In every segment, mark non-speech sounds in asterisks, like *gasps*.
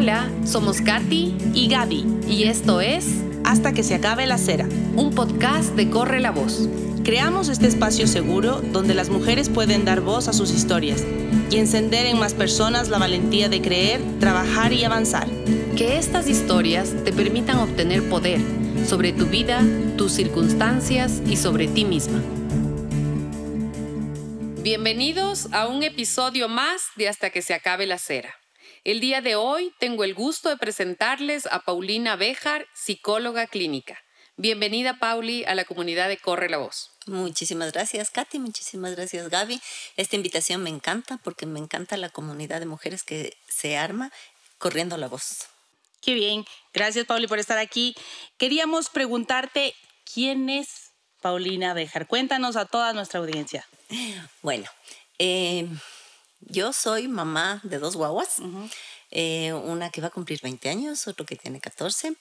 Hola, somos Katy y Gaby. Y esto es Hasta que se acabe la cera. Un podcast de Corre la Voz. Creamos este espacio seguro donde las mujeres pueden dar voz a sus historias y encender en más personas la valentía de creer, trabajar y avanzar. Que estas historias te permitan obtener poder sobre tu vida, tus circunstancias y sobre ti misma. Bienvenidos a un episodio más de Hasta que se acabe la cera. El día de hoy tengo el gusto de presentarles a Paulina Bejar, psicóloga clínica. Bienvenida, Pauli, a la comunidad de Corre la Voz. Muchísimas gracias, Katy. Muchísimas gracias, Gaby. Esta invitación me encanta porque me encanta la comunidad de mujeres que se arma corriendo la voz. Qué bien. Gracias, Pauli, por estar aquí. Queríamos preguntarte quién es Paulina Bejar. Cuéntanos a toda nuestra audiencia. Bueno, eh, yo soy mamá de dos guaguas. Eh, una que va a cumplir 20 años, otro que tiene 14.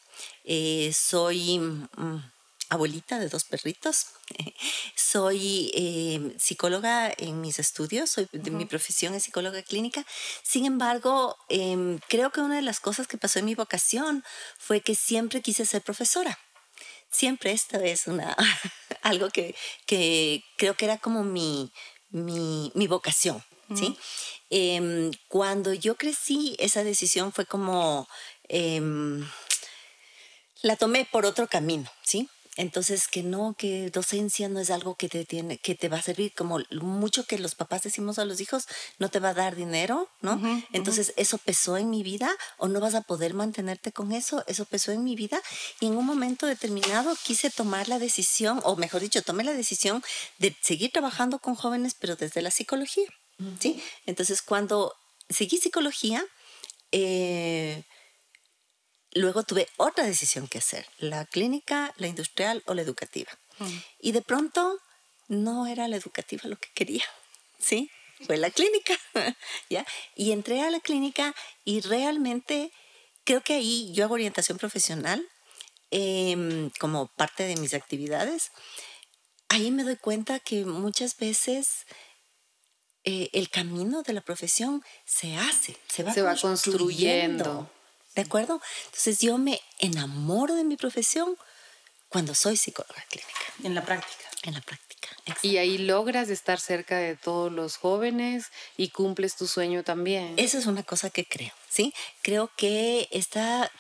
Eh, soy mm, abuelita de dos perritos. *laughs* soy eh, psicóloga en mis estudios, soy, de mi profesión es psicóloga clínica. Sin embargo, em, creo que una de las cosas que pasó en mi vocación fue que siempre quise ser profesora. Siempre esta vez una, *laughs* algo que, que creo que era como mi, mi, mi vocación. ¿Sí? Em, cuando yo crecí, esa decisión fue como, em, la tomé por otro camino, ¿sí? Entonces, que no, que docencia no es algo que te tiene, que te va a servir, como mucho que los papás decimos a los hijos, no te va a dar dinero, ¿no? Entonces, eso pesó en mi vida, o no vas a poder mantenerte con eso, eso pesó en mi vida, y en un momento determinado quise tomar la decisión, o mejor dicho, tomé la decisión de seguir trabajando con jóvenes, pero desde la psicología. ¿Sí? Entonces, cuando seguí psicología, eh, luego tuve otra decisión que hacer, la clínica, la industrial o la educativa. Y de pronto no era la educativa lo que quería, *laughs* ¿sí? Fue la clínica, *laughs* ¿ya? Y entré a la clínica y realmente creo que ahí yo hago orientación profesional em, como parte de mis actividades. Ahí me doy cuenta que muchas veces eh, el camino de la profesión se hace, se va, construyendo. ¿De acuerdo? Entonces yo me enamoro de mi profesión cuando soy psicóloga clínica. En la práctica. En la práctica. Y ahí logras estar cerca de todos los jóvenes y cumples tu sueño también. Eso es una cosa que creo, ¿sí? Creo que está,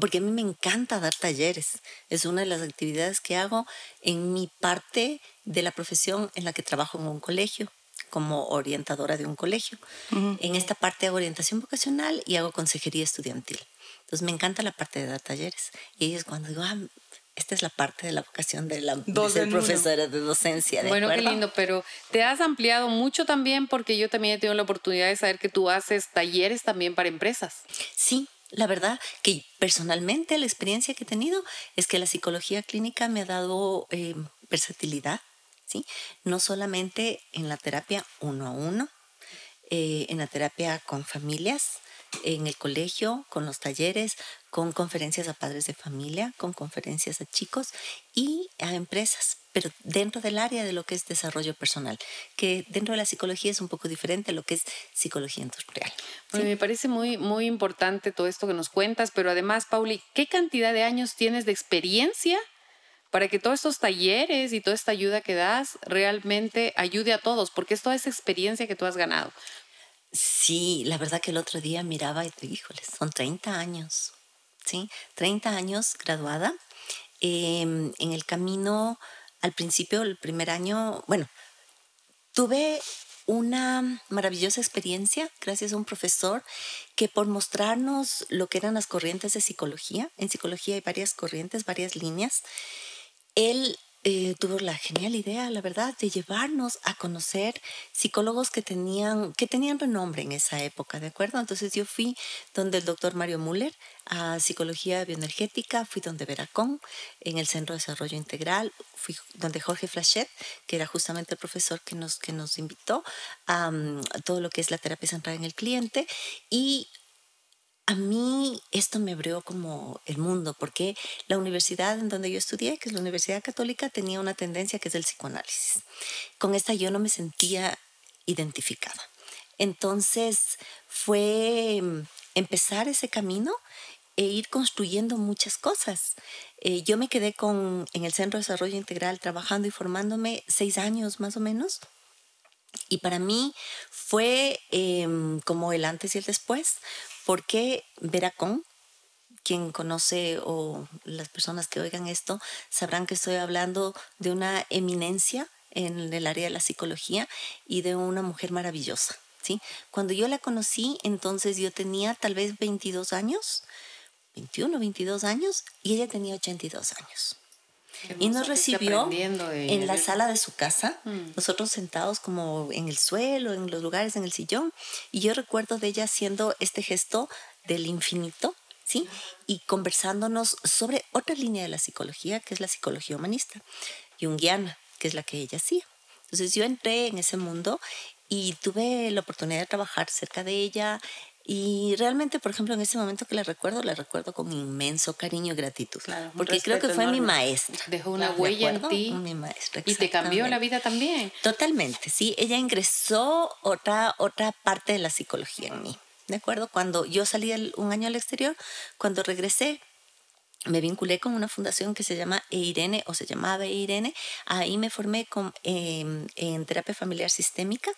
porque a mí me encanta dar talleres. Es una de las actividades que hago en mi parte de la profesión en la que trabajo en un colegio como orientadora de un colegio. En esta parte hago orientación vocacional y hago consejería estudiantil. Entonces me encanta la parte de dar talleres. Y es cuando digo, ah, esta es la parte de la vocación de, la, de ser profesora de docencia. bueno, qué lindo, pero te has ampliado mucho también porque yo también he tenido la oportunidad de saber que tú haces talleres también para empresas. Sí, la verdad que personalmente la experiencia que he tenido es que la psicología clínica me ha dado eh, versatilidad, ¿sí? No solamente en la terapia uno a uno, eh, en la terapia con familias, en el colegio, con los talleres, con conferencias a padres de familia, con conferencias a chicos y a empresas, pero dentro del área de lo que es desarrollo personal, que dentro de la psicología es un poco diferente a lo que es psicología industrial. me parece muy, muy importante todo esto que nos cuentas, pero además, Pauli, ¿qué cantidad de años tienes de experiencia para que todos estos talleres y toda esta ayuda que das realmente ayude a todos, porque es toda esa experiencia que tú has ganado. Sí, la verdad que el otro día miraba y dije, híjole, son 30 años, ¿sí? 30 años graduada. Em, en el camino, al principio, el primer año, bueno, tuve una maravillosa experiencia gracias a un profesor que por mostrarnos lo que eran las corrientes de psicología, en psicología hay varias corrientes, varias líneas, él eh, tuvo la genial idea, la verdad, de llevarnos a conocer psicólogos que tenían, que tenían renombre en esa época, ¿de acuerdo? Entonces yo fui donde el doctor Mario Müller a Psicología Bioenergética, fui donde Veracón, en el Centro de Desarrollo Integral, fui donde Jorge Flachet, que era justamente el profesor que nos, que nos invitó a, a todo lo que es la terapia centrada en el cliente, y a mí esto me abrió como el mundo, porque la universidad en donde yo estudié, que es la Universidad Católica, tenía una tendencia que es el psicoanálisis. Con esta yo no me sentía identificada. Entonces fue empezar ese camino e ir construyendo muchas cosas. Eh, yo me quedé con, en el Centro de Desarrollo Integral trabajando y formándome seis años más o menos. Y para mí fue em, como el antes y el después, porque Veracón, quien conoce o las personas que oigan esto sabrán que estoy hablando de una eminencia en el área de la psicología y de una mujer maravillosa. ¿sí? Cuando yo la conocí, entonces yo tenía tal vez 22 años, 21, 22 años, y ella tenía 82 años. Y nos recibió en la sala de su casa, mm. nosotros sentados como en el suelo, en los lugares, en el sillón, y yo recuerdo de ella haciendo este gesto del infinito, ¿sí? Y conversándonos sobre otra línea de la psicología, que es la psicología humanista, junguiana, que es la que ella hacía. Entonces yo entré en ese mundo y tuve la oportunidad de trabajar cerca de ella y realmente, por ejemplo, en ese momento que la recuerdo, la recuerdo con inmenso cariño y gratitud. porque creo que fue mi maestra. Dejó una huella en ti. Mi maestra. Y te cambió la vida también. Totalmente, sí. Ella ingresó otra, otra parte de la psicología en mí. ¿De acuerdo? Cuando yo salí un año al exterior, cuando regresé, me vinculé con una fundación que se llama EIRENE o se llamaba EIRENE. Ahí me formé con, em, en terapia familiar sistémica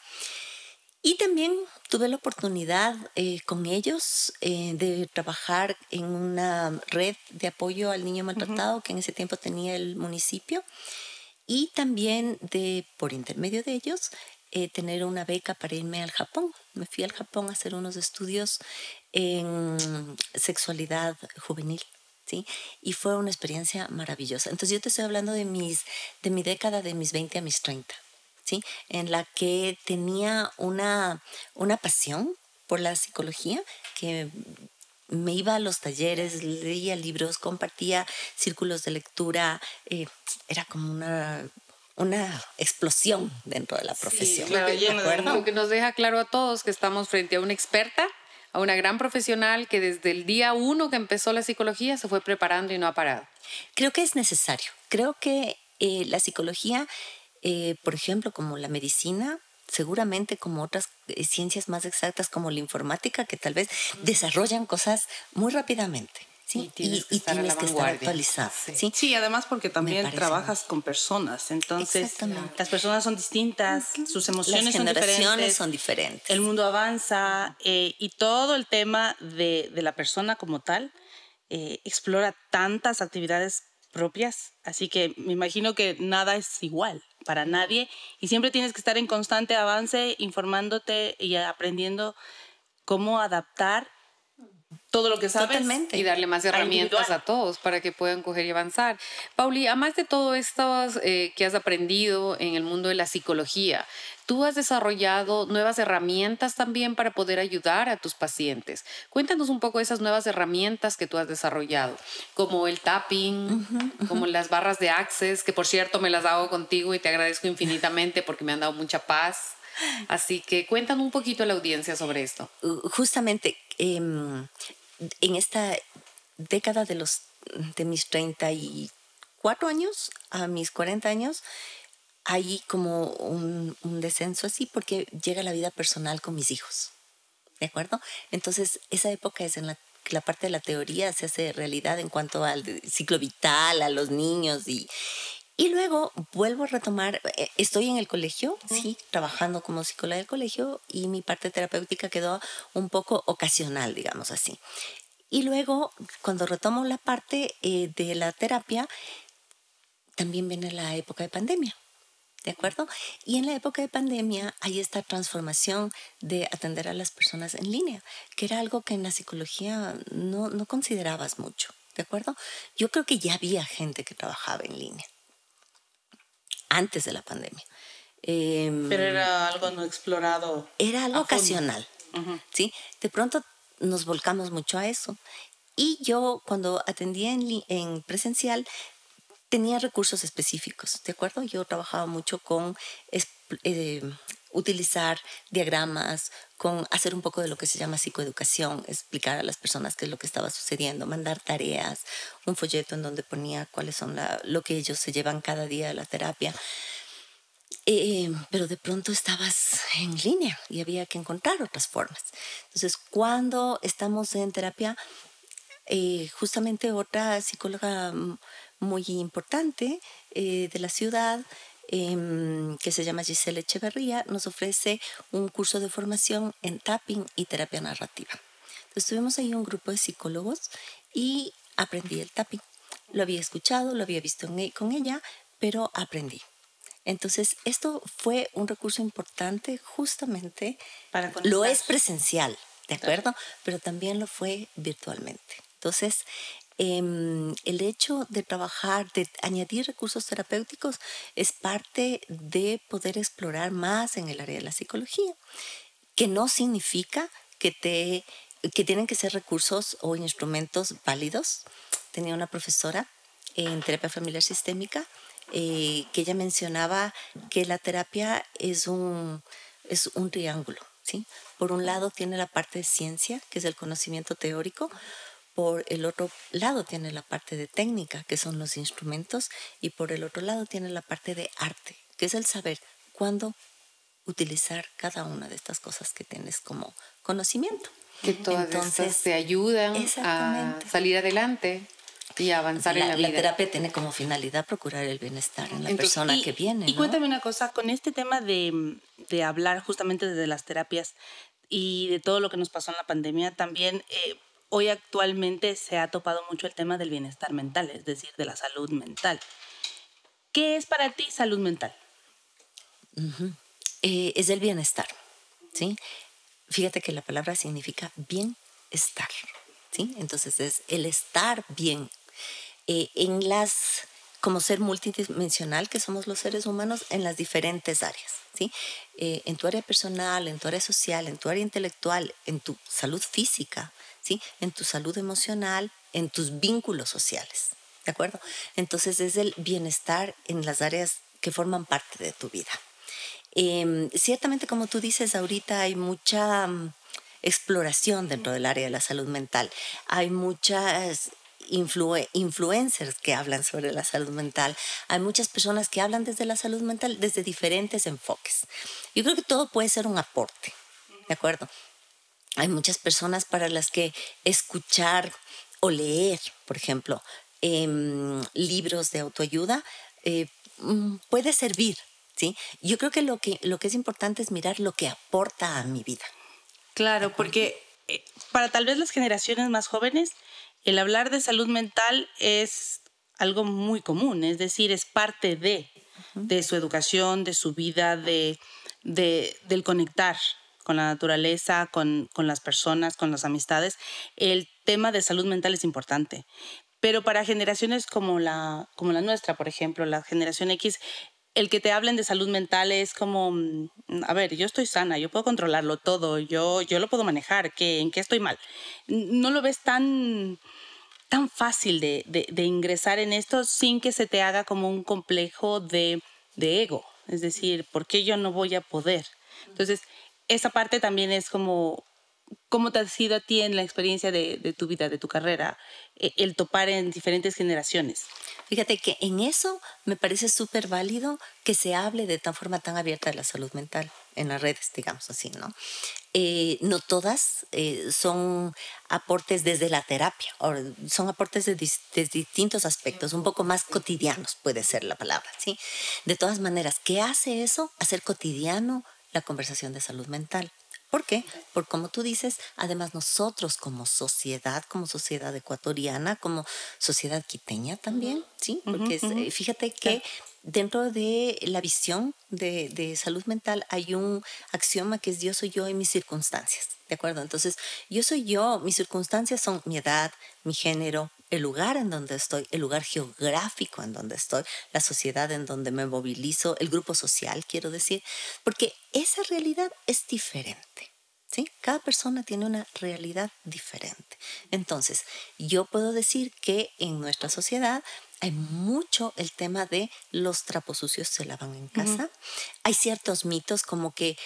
y también tuve la oportunidad eh, con ellos eh, de trabajar en una red de apoyo al niño maltratado que en ese tiempo tenía el municipio y también de, por intermedio de ellos, eh, tener una beca para irme al Japón. Me fui al Japón a hacer unos estudios en sexualidad juvenil. ¿Sí? Y fue una experiencia maravillosa. Entonces yo te estoy hablando de, mis, de mi década de mis 20 a mis 30 en la que tenía una, una pasión por la psicología que me iba a los talleres, leía libros, compartía círculos de lectura, eh, era como una, una explosión dentro de la profesión. lo que nos deja claro a todos que estamos frente a una experta, a una gran profesional que desde el día uno que empezó la psicología se fue preparando y no ha parado. Creo que es necesario. Creo que eh, la psicología eh, por ejemplo, como la medicina, seguramente como otras eh, ciencias más exactas como la informática, que tal vez desarrollan cosas muy rápidamente. ¿sí? Y tienes que estar, actualizado. Sí. ¿sí? además porque también trabajas con personas, entonces las personas son distintas, sus emociones son diferentes, son diferentes. El mundo avanza eh, y todo el tema de, de la persona como tal explora tantas actividades propias, así que me imagino que nada es igual para nadie y siempre tienes que estar en constante avance, informándote y aprendiendo cómo adaptar todo lo que sabes y darle más herramientas a todos para que puedan coger y avanzar. Pauli, además de todo esto eh, que has aprendido en el mundo de la psicología, tú has desarrollado nuevas herramientas también para poder ayudar a tus pacientes. Cuéntanos un poco de esas nuevas herramientas que tú has desarrollado, como el tapping, como las barras de access, que por cierto me las hago contigo y te agradezco infinitamente porque me han dado mucha paz. Así que cuéntanos un poquito a la audiencia sobre esto. Uh, justamente, em, en esta década de, los, de mis 34 años a mis 40 años, hay como un, descenso así porque llega la vida personal con mis hijos. ¿De acuerdo? Entonces, esa época es en la que la parte de la teoría se hace realidad en cuanto al ciclo vital, a los niños y, y luego vuelvo a retomar, eh, estoy en el colegio, sí, trabajando como psicóloga del colegio y mi parte terapéutica quedó un poco ocasional, digamos así. Y luego, cuando retomo la parte eh, de la terapia, también viene la época de pandemia. ¿De acuerdo? Y en la época de pandemia hay esta transformación de atender a las personas en línea, que era algo que en la psicología no, no considerabas mucho. ¿De acuerdo? Yo creo que ya había gente que trabajaba en línea antes de la pandemia. Em, Pero era algo no explorado. Era algo ocasional. ¿sí? De pronto nos volcamos mucho a eso. Y yo cuando atendía en, en presencial tenía recursos específicos, ¿de acuerdo? Yo trabajaba mucho con eh, utilizar diagramas, con hacer un poco de lo que se llama psicoeducación, explicar a las personas qué es lo que estaba sucediendo, mandar tareas, un folleto en donde ponía cuáles son lo que ellos se llevan cada día a la terapia. Eh, pero de pronto estabas en línea y había que encontrar otras formas. Entonces, cuando estamos en terapia, eh, justamente otra psicóloga muy importante eh, de la ciudad, em, que se llama Giselle Echeverría, nos ofrece un curso de formación en tapping y terapia narrativa. Entonces tuvimos ahí un grupo de psicólogos y aprendí el tapping. Lo había escuchado, lo había visto e, con ella, pero aprendí. Entonces, esto fue un recurso importante justamente para lo es presencial, ¿de acuerdo? Pero también lo fue virtualmente. Entonces, em, el hecho de trabajar, de añadir recursos terapéuticos, es parte de poder explorar más en el área de la psicología, que no significa que, te, que tienen que ser recursos o instrumentos válidos. Tenía una profesora en terapia familiar sistémica eh, que ella mencionaba que la terapia es un, es un triángulo. ¿sí? Por un lado tiene la parte de ciencia, que es el conocimiento teórico, por el otro lado tiene la parte de técnica, que son los instrumentos, y por el otro lado tiene la parte de arte, que es el saber cuándo utilizar cada una de estas cosas que tienes como conocimiento. Que todas Entonces, te ayudan a salir adelante y avanzar en la vida. La terapia tiene como finalidad procurar el bienestar en la persona que viene. Y cuéntame una cosa, con este tema de, de, hablar justamente de las terapias y de todo lo que nos pasó en la pandemia, también eh, hoy actualmente se ha topado mucho el tema del bienestar mental, es decir, de la salud mental. ¿Qué es para ti salud mental? Eh, es el bienestar, ¿sí? Fíjate que la palabra significa bienestar, ¿sí? Entonces es el estar bien. Eh, en las, como ser multidimensional que somos los seres humanos en las diferentes áreas, ¿sí? Eh, en tu área personal, en tu área social, en tu área intelectual, en tu salud física, en tu salud emocional, en tus vínculos sociales. ¿De acuerdo? Entonces es el bienestar en las áreas que forman parte de tu vida. Em, ciertamente, como tú dices, ahorita hay mucha mm, exploración dentro del área de la salud mental. Hay muchas influencers que hablan sobre la salud mental. Hay muchas personas que hablan desde la salud mental desde diferentes enfoques. Yo creo que todo puede ser un aporte, ¿de acuerdo? Hay muchas personas para las que escuchar o leer, por ejemplo, em, libros de autoayuda eh, mm, puede servir. ¿sí? Yo creo que lo, que lo que es importante es mirar lo que aporta a mi vida. Claro, porque eh, para tal vez las generaciones más jóvenes, el hablar de salud mental es algo muy común, es decir, es parte de, de su educación, de su vida, de, de, del conectar con la naturaleza, con, con las personas, con las amistades, el tema de salud mental es importante. Pero para generaciones como la, como la nuestra, por ejemplo, la generación X, el que te hablen de salud mental es como, mm, a ver, yo estoy sana, yo puedo controlarlo todo, yo, yo lo puedo manejar, ¿qué, ¿en qué estoy mal? No lo ves tan, tan fácil de, de, de, ingresar en esto sin que se te haga como un complejo de, de ego. Es decir, ¿por qué yo no voy a poder? Entonces, esa parte también es como, ¿cómo te ha sido a ti en la experiencia de, tu vida, de tu carrera, e, el topar en diferentes generaciones? Fíjate que en eso me parece súper válido que se hable de tan forma tan abierta de la salud mental en las redes, digamos así, ¿no? Eh, no todas eh, son aportes desde la terapia, o son aportes de, de, distintos aspectos, un poco más cotidianos puede ser la palabra, ¿sí? De todas maneras, ¿qué hace eso? Hacer cotidiano la conversación de salud mental. ¿Por qué? Porque como tú dices, además nosotros como sociedad, como sociedad ecuatoriana, como sociedad quiteña también, ¿sí? Porque eh, fíjate que dentro de la visión de, de, salud mental hay un axioma que es yo soy yo en mis circunstancias, ¿de acuerdo? Entonces, yo soy yo, mis circunstancias son mi edad, mi género, el lugar en donde estoy, el lugar geográfico en donde estoy, la sociedad en donde me movilizo, el grupo social, quiero decir, porque esa realidad es diferente. ¿Sí? Cada persona tiene una realidad diferente. Entonces, yo puedo decir que en nuestra sociedad hay mucho el tema de los trapos sucios se lavan en casa. Hay ciertos mitos como que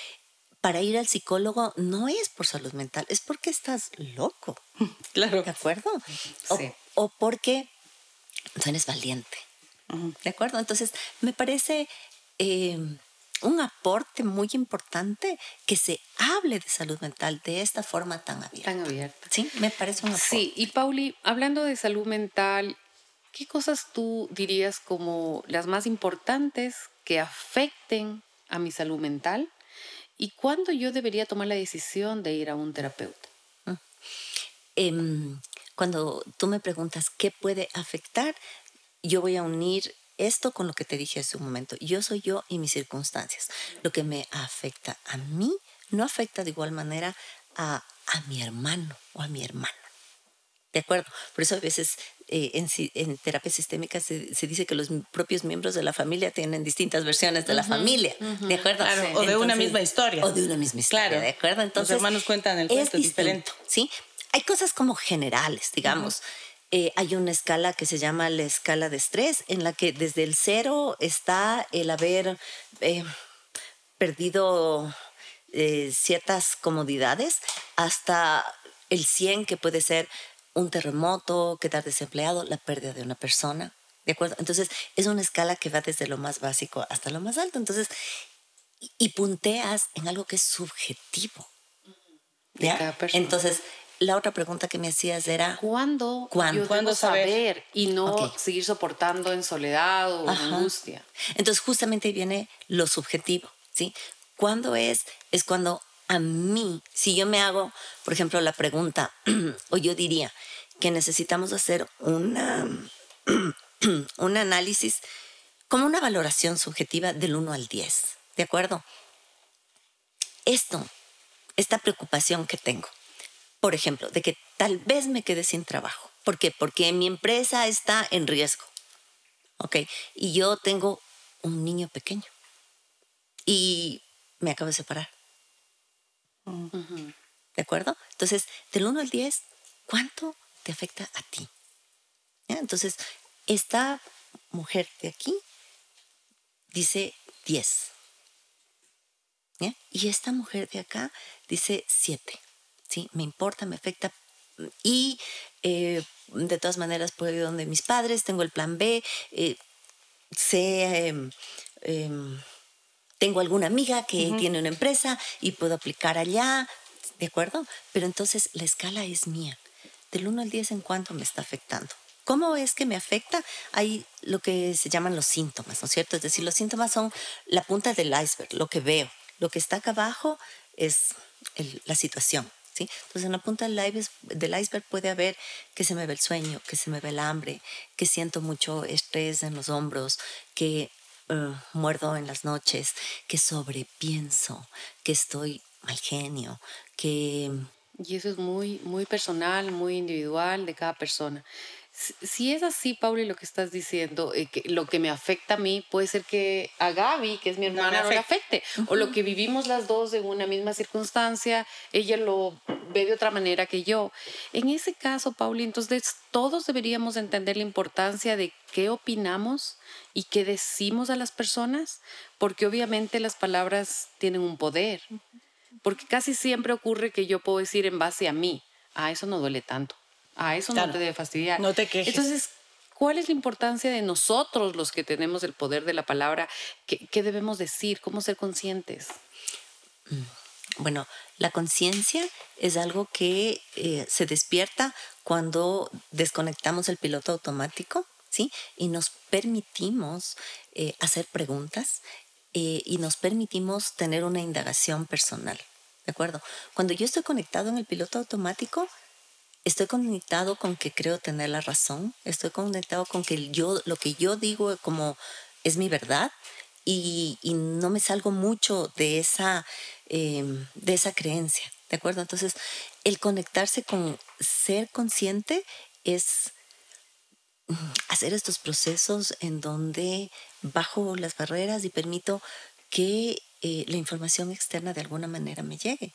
para ir al psicólogo no es por salud mental, es porque estás loco. *laughs* Claro. ¿De acuerdo? Sí o porque no eres valiente. ¿De acuerdo? Entonces, me parece eh, un aporte muy importante que se hable de salud mental de esta forma tan abierta. Tan abierta. Sí, me parece un aporte. Sí, y Pauli, hablando de salud mental, ¿qué cosas tú dirías como las más importantes que afecten a mi salud mental? ¿Y cuándo yo debería tomar la decisión de ir a un terapeuta? Mm. Cuando tú me preguntas qué puede afectar, yo voy a unir esto con lo que te dije hace un momento. Yo soy yo y mis circunstancias. Lo que me afecta a mí no afecta de igual manera a, a mi hermano o a mi hermana. ¿De acuerdo? Por eso a veces eh, en, en, terapia sistémica se, se, dice que los propios miembros de la familia tienen distintas versiones de la familia. ¿De acuerdo? o de una misma historia. O de una misma historia. Claro. ¿De acuerdo? Entonces, los hermanos cuentan el cuento es diferente. ¿Sí? Hay cosas como generales, digamos. Eh, hay una escala que se llama la escala de estrés, en la que desde el cero está el haber eh, perdido ciertas comodidades hasta el 100 que puede ser un terremoto, quedar desempleado, la pérdida de una persona. ¿De acuerdo? Entonces, es una escala que va desde lo más básico hasta lo más alto. Entonces, y, punteas en algo que es subjetivo. ¿ya? Entonces, la otra pregunta que me hacías era... ¿Cuándo? ¿Cuándo? ¿Cuándo saber? Y no seguir soportando en soledad o angustia. Entonces, justamente ahí viene lo subjetivo, ¿sí? ¿Cuándo es? Es cuando a mí, si yo me hago, por ejemplo, la pregunta, *clears throat* o yo diría que necesitamos hacer una, *clears throat* un análisis como una valoración subjetiva del 1 al 10, ¿de acuerdo? Esto, esta preocupación que tengo, por ejemplo, de que tal vez me quede sin trabajo. ¿Por qué? Porque mi empresa está en riesgo. ¿Ok? Y yo tengo un niño pequeño. Y me acabo de separar. ¿De acuerdo? Entonces, del 1 al 10, ¿cuánto te afecta a ti? Entonces, esta mujer de aquí dice 10. Y esta mujer de acá dice 7. ¿Sí? Me importa, me afecta. Y eh, de todas maneras puedo ir donde mis padres, tengo el plan B, eh, sé em, em, tengo alguna amiga que tiene una empresa y puedo aplicar allá, ¿de acuerdo? Pero entonces la escala es mía. Del 1 al 10, ¿en cuánto me está afectando? ¿Cómo es que me afecta? Hay lo que se llaman los síntomas, ¿no es cierto? Es decir, los síntomas son la punta del iceberg, lo que veo. Lo que está acá abajo es la situación. ¿Sí? Entonces, en la punta del iceberg, puede haber que se me ve el sueño, que se me ve el hambre, que siento mucho estrés en los hombros, que eh, muerdo en las noches, que sobrepienso, que estoy mal genio, que... Y eso es muy, muy personal, muy individual de cada persona. Si es así, Pauli, lo que estás diciendo, eh, que lo que me afecta a mí puede ser que a Gaby, que es mi hermana, no, le afecte. O lo que vivimos las dos en una misma circunstancia, ella lo ve de otra manera que yo. En ese caso, Pauli, entonces todos deberíamos entender la importancia de qué opinamos y qué decimos a las personas, porque obviamente las palabras tienen un poder. Porque casi siempre ocurre que yo puedo decir en base a mí, ah, eso no duele tanto a eso no te debe fastidiar. No te quejes. Entonces, ¿cuál es la importancia de nosotros, los que tenemos el poder de la palabra? ¿Qué, debemos decir? ¿Cómo ser conscientes? Mm, bueno, la conciencia es algo que eh, se despierta cuando desconectamos el piloto automático, ¿sí? Y nos permitimos eh, hacer preguntas eh, y nos permitimos tener una indagación personal, ¿de acuerdo? Cuando yo estoy conectado en el piloto automático, estoy conectado con que creo tener la razón, estoy conectado con que yo, lo que yo digo como es mi verdad y, no me salgo mucho de esa, em, de esa creencia, ¿de acuerdo? Entonces, el conectarse con ser consciente es hacer estos procesos en donde bajo las barreras y permito que eh, la información externa de alguna manera me llegue.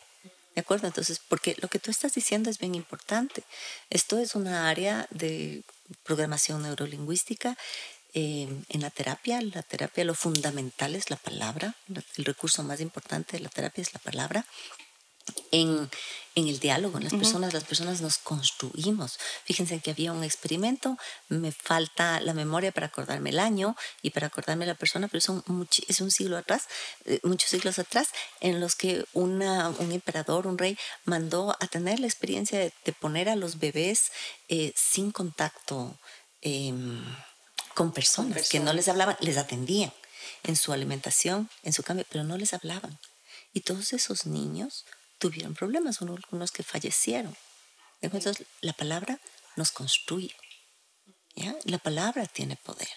¿De acuerdo? Entonces, porque lo que tú estás diciendo es bien importante. Esto es una área de programación neurolingüística. Eh, en la terapia, la terapia lo fundamental es la palabra, el recurso más importante de la terapia es la palabra. En, en el diálogo, en las personas, las personas nos construimos. Fíjense que había un experimento, me falta la memoria para acordarme el año y para acordarme la persona, pero es un, es un siglo atrás, eh, muchos siglos atrás, en los que una, un emperador, un rey, mandó a tener la experiencia de, poner a los bebés eh, sin contacto em, con, personas, que no les hablaban, les atendían en su alimentación, en su cambio, pero no les hablaban. Y todos esos niños tuvieron problemas, algunos que fallecieron. Entonces, la palabra nos construye. ¿ya? La palabra tiene poder.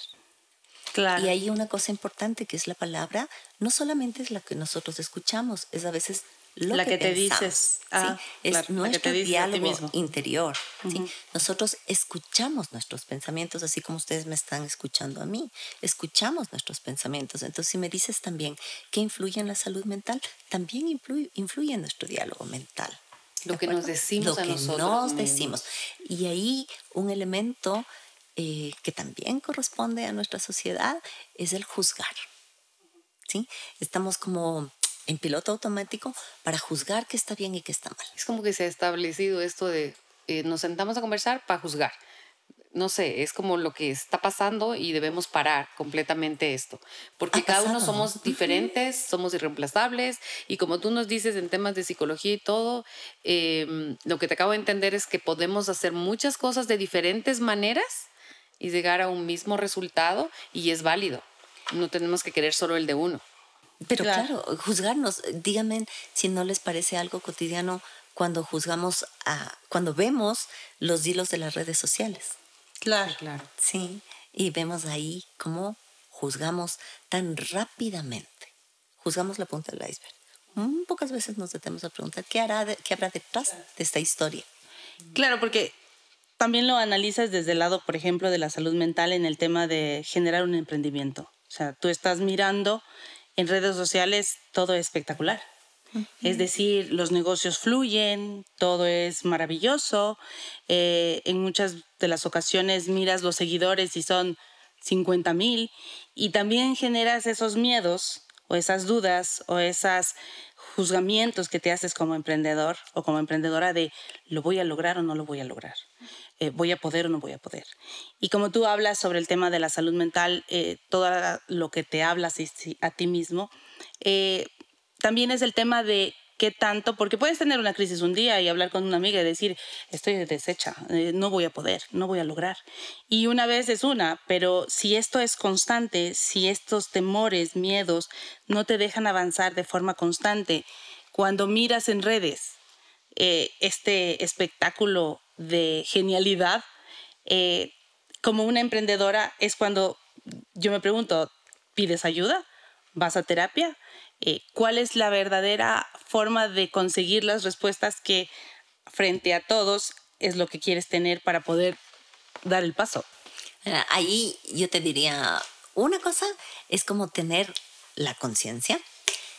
Claro. Y hay una cosa importante que es la palabra, no solamente es la que nosotros escuchamos, es a veces lo la que, te dices. Ah, es nuestro diálogo interior. Nosotros escuchamos nuestros pensamientos, así como ustedes me están escuchando a mí. Escuchamos nuestros pensamientos. Entonces, si me dices también que influye en la salud mental, también influye, influye en nuestro diálogo mental. Lo que nos decimos Lo que nos decimos. Y ahí un elemento eh, que también corresponde a nuestra sociedad es el juzgar. ¿sí? Estamos como en piloto automático para juzgar qué está bien y qué está mal. Es como que se ha establecido esto de eh, nos sentamos a conversar para juzgar. No sé, es como lo que está pasando y debemos parar completamente esto. Porque cada uno somos diferentes, somos irreemplazables y como tú nos dices en temas de psicología y todo, em, lo que te acabo de entender es que podemos hacer muchas cosas de diferentes maneras y llegar a un mismo resultado y es válido. No tenemos que querer solo el de uno. Pero claro. juzgarnos, díganme si no les parece algo cotidiano cuando juzgamos a, cuando vemos los hilos de las redes sociales. Claro, claro. Sí, y vemos ahí cómo juzgamos tan rápidamente. Juzgamos la punta del iceberg. Mm, pocas veces nos detenemos a preguntar qué, hará qué habrá detrás de esta historia. Claro, porque también lo analizas desde el lado, por ejemplo, de la salud mental en el tema de generar un emprendimiento. O sea, tú estás mirando en redes sociales todo es espectacular. Es decir, los negocios fluyen, todo es maravilloso. Eh, en muchas de las ocasiones miras los seguidores y son 50 mil y también generas esos miedos o esas dudas o esos juzgamientos que te haces como emprendedor o como emprendedora de lo voy a lograr o no lo voy a lograr. Eh, voy a poder o no voy a poder. Y como tú hablas sobre el tema de la salud mental, eh, todo lo que te hablas a ti mismo, eh, también es el tema de qué tanto, porque puedes tener una crisis un día y hablar con una amiga y decir, estoy deshecha, no voy a poder, no voy a lograr. Y una vez es una, pero si esto es constante, si estos temores, miedos no te dejan avanzar de forma constante, cuando miras en redes este espectáculo de genialidad, eh, como una emprendedora es cuando yo me pregunto, ¿pides ayuda? ¿Vas a terapia? Eh, ¿Cuál es la verdadera forma de conseguir las respuestas que frente a todos es lo que quieres tener para poder dar el paso? Ahí yo te diría, una cosa es como tener la conciencia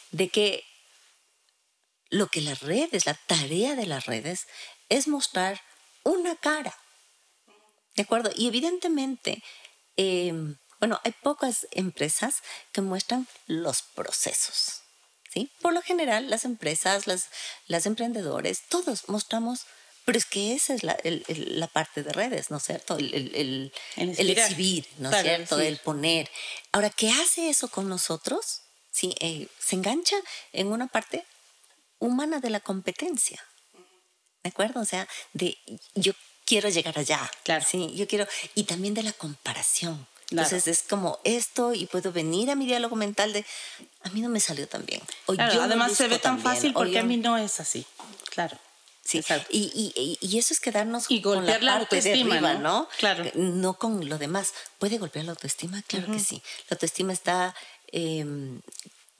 de que lo que las redes, la tarea de las redes, es mostrar una cara. ¿De acuerdo? Y evidentemente, em, bueno, hay pocas empresas que muestran los procesos. ¿sí? Por lo general, las empresas, las, las emprendedores, todos mostramos, pero es que esa es la, la parte de redes, ¿no es cierto? El, el, el, exhibir, ¿no es cierto? El poner. Ahora, ¿qué hace eso con nosotros? ¿Sí? Eh, se engancha en una parte humana de la competencia. ¿De acuerdo? O sea, de yo quiero llegar allá. Claro. Sí, yo quiero. Y también de la comparación. Entonces es como esto y puedo venir a mi diálogo mental de a mí no me salió tan bien. además se ve tan, fácil porque a mí no es así. Claro. Sí, y, y, y, eso es quedarnos y con la, la autoestima, arriba, ¿no? Claro. No con lo demás. ¿Puede golpear la autoestima? Claro que sí. La autoestima está em,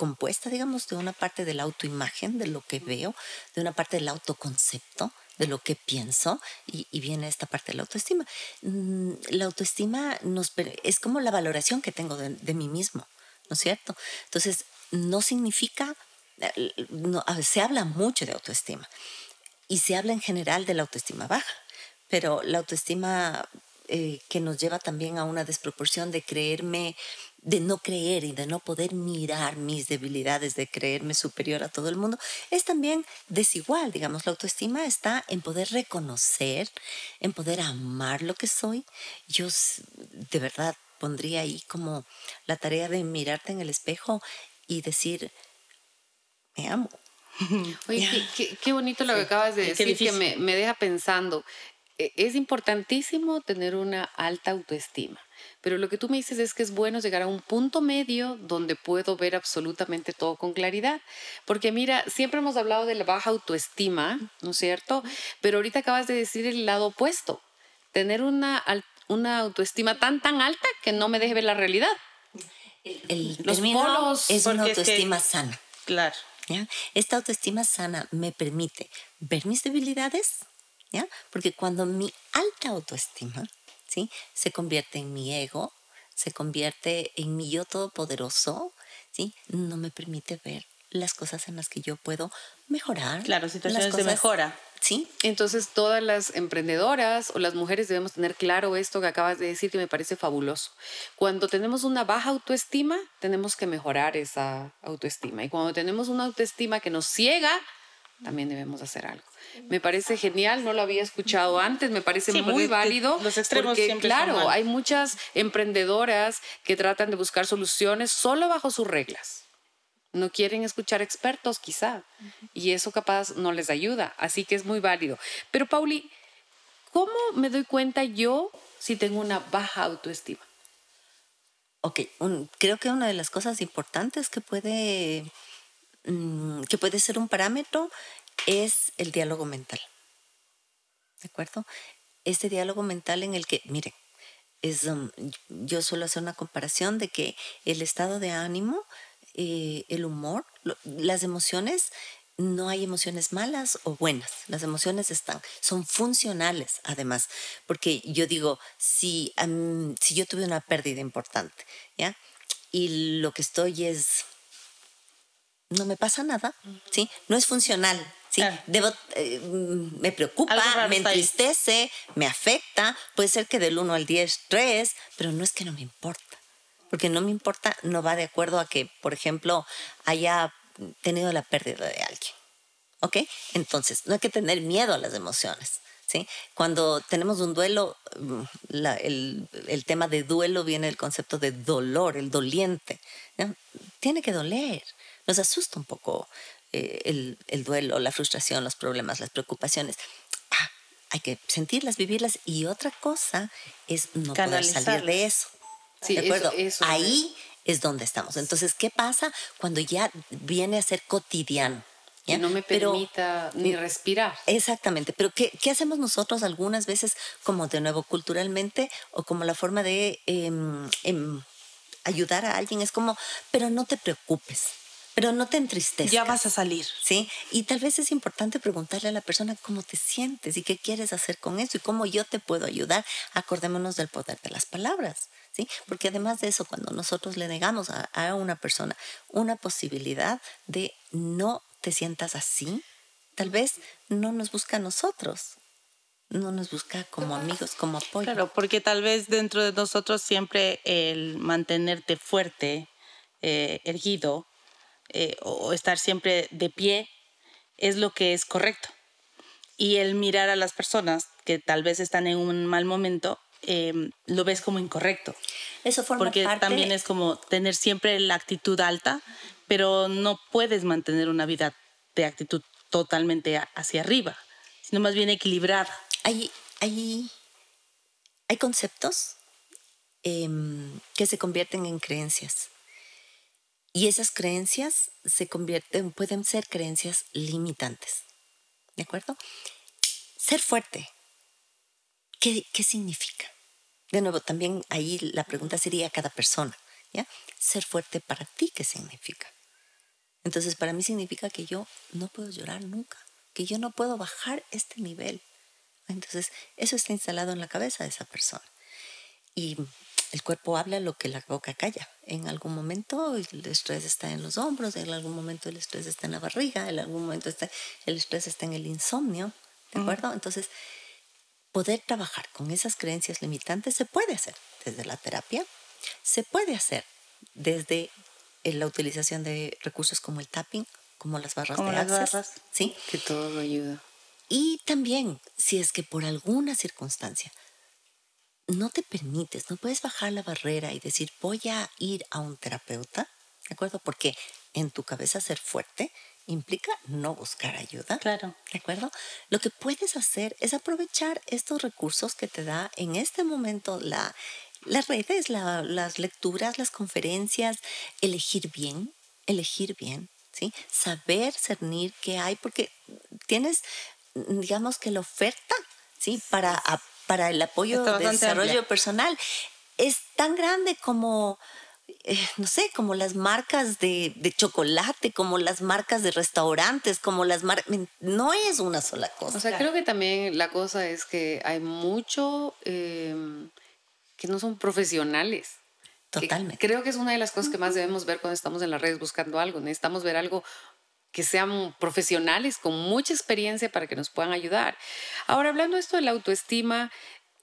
compuesta, digamos, de una parte de la autoimagen, de lo que veo, de una parte del autoconcepto, de lo que pienso, y, viene esta parte de la autoestima. Mm, la autoestima nos, es como la valoración que tengo de, mí mismo, ¿no es cierto? Entonces, no significa, eh, se habla mucho de autoestima, y se habla en general de la autoestima baja, pero la autoestima eh, que nos lleva también a una desproporción de creerme de no creer y de no poder mirar mis debilidades, de creerme superior a todo el mundo, es también desigual, digamos, la autoestima está en poder reconocer, en poder amar lo que soy. Yo de verdad pondría ahí como la tarea de mirarte en el espejo y decir, me amo. Oye, *laughs* qué, bonito lo que acabas de decir, que me, me deja pensando. E, es importantísimo tener una alta autoestima pero lo que tú me dices es que es bueno llegar a un punto medio donde puedo ver absolutamente todo con claridad. Porque mira, siempre hemos hablado de la baja autoestima, ¿no es cierto? Pero ahorita acabas de decir el lado opuesto, tener una, una autoestima tan, tan alta que no me deje ver la realidad. El, Los polos, es una autoestima sana. Claro. ¿ya? Esta autoestima sana me permite ver mis debilidades, ¿ya? Porque cuando mi alta autoestima ¿sí? Se convierte en mi ego, se convierte en mi yo todopoderoso, ¿sí? No me permite ver las cosas en las que yo puedo mejorar. Claro, situaciones de mejora. Sí. Entonces, todas las emprendedoras o las mujeres debemos tener claro esto que acabas de decir, que me parece fabuloso. Cuando tenemos una baja autoestima, tenemos que mejorar esa autoestima. Y cuando tenemos una autoestima que nos ciega, también debemos hacer algo. Me parece genial, no lo había escuchado antes, me parece muy válido. Los extremos porque, claro, hay muchas emprendedoras que tratan de buscar soluciones solo bajo sus reglas. No quieren escuchar expertos, quizá, y eso capaz no les ayuda. Así que es muy válido. Pero, Pauli, ¿cómo me doy cuenta yo si tengo una baja autoestima? Ok, creo que una de las cosas importantes que puede, mm, que puede ser un parámetro es el diálogo mental. ¿De acuerdo? Este diálogo mental en el que, mire, es, um, yo suelo hacer una comparación de que el estado de ánimo, eh, el humor, las emociones, no hay emociones malas o buenas. Las emociones están, son funcionales además. Porque yo digo, si, si yo tuve una pérdida importante, ¿ya? Y lo que estoy es, no me pasa nada, ¿sí? No es funcional ¿sí? Debo, eh, me preocupa, me entristece, me afecta, puede ser que del 1 al 10, 3, pero no es que no me importa, porque no me importa, no va de acuerdo a que, por ejemplo, haya tenido la pérdida de alguien. ¿Ok? Entonces, no hay que tener miedo a las emociones. ¿Sí? Cuando tenemos un duelo, mm, el, el, tema de duelo viene del concepto de dolor, el doliente. Tiene que doler. Nos asusta un poco eh, el, el, duelo, la frustración, los problemas, las preocupaciones. Ah, hay que sentirlas, vivirlas. Y otra cosa es no poder salir de eso. ¿De acuerdo? Ahí es donde estamos. Entonces, ¿qué pasa cuando ya viene a ser cotidiano? Que no me permita ni respirar. Exactamente, pero ¿qué, ¿qué, hacemos nosotros algunas veces como de nuevo culturalmente o como la forma de em, em, ayudar a alguien? Es como, pero no te preocupes, pero no te entristezcas. Ya vas a salir. Sí, y tal vez es importante preguntarle a la persona cómo te sientes y qué quieres hacer con eso y cómo yo te puedo ayudar. Acordémonos del poder de las palabras, ¿sí? Porque además de eso, cuando nosotros le negamos a, a una persona una posibilidad de no te sientas así, tal vez no nos busca a nosotros, no nos busca como amigos, como apoyo. Claro, porque tal vez dentro de nosotros siempre el mantenerte fuerte, eh, erguido, eh, o estar siempre de pie es lo que es correcto. Y el mirar a las personas que tal vez están en un mal momento, em, lo ves como incorrecto. Eso forma Porque también es como tener siempre la actitud alta, pero no puedes mantener una vida de actitud totalmente hacia arriba, sino más bien equilibrada. Hay, hay, hay conceptos em, que se convierten en creencias. Y esas creencias se convierten, pueden ser creencias limitantes. ¿De acuerdo? Ser fuerte. ¿Qué, qué significa? De nuevo, también ahí la pregunta sería a cada persona. ¿ya? Ser fuerte para ti, ¿qué significa? Entonces, para mí significa que yo no puedo llorar nunca, que yo no puedo bajar este nivel. Entonces, eso está instalado en la cabeza de esa persona. Y el cuerpo habla lo que la boca calla. En algún momento el estrés está en los hombros, en algún momento el estrés está en la barriga, en algún momento está, el estrés está en el insomnio, ¿de acuerdo? Entonces, poder trabajar con esas creencias limitantes se puede hacer desde la terapia, se puede hacer desde eh, la utilización de recursos como el tapping, como las barras Como de las access, barras. ¿sí? Que todo ayuda. Y también, si es que por alguna circunstancia no te permites, no puedes bajar la barrera y decir, voy a ir a un terapeuta, ¿de acuerdo? Porque en tu cabeza ser fuerte implica no buscar ayuda. Claro. ¿De acuerdo? Lo que puedes hacer es aprovechar estos recursos que te da en este momento la, las redes, la- las lecturas, las conferencias, elegir bien, elegir bien, ¿sí? Saber cernir qué hay, porque tienes, digamos que la oferta, ¿sí? Para, a- para el apoyo de desarrollo amplia. personal es tan grande como eh, no sé, como las marcas de, de chocolate, como las marcas de restaurantes, como las marcas... No es una sola cosa. O sea, creo que también la cosa es que hay mucho eh, que no son profesionales. Que Totalmente. Creo que es una de las cosas que más debemos ver cuando estamos en las redes buscando algo. Necesitamos ver algo que sean profesionales con mucha experiencia para que nos puedan ayudar. Ahora, hablando esto de la autoestima,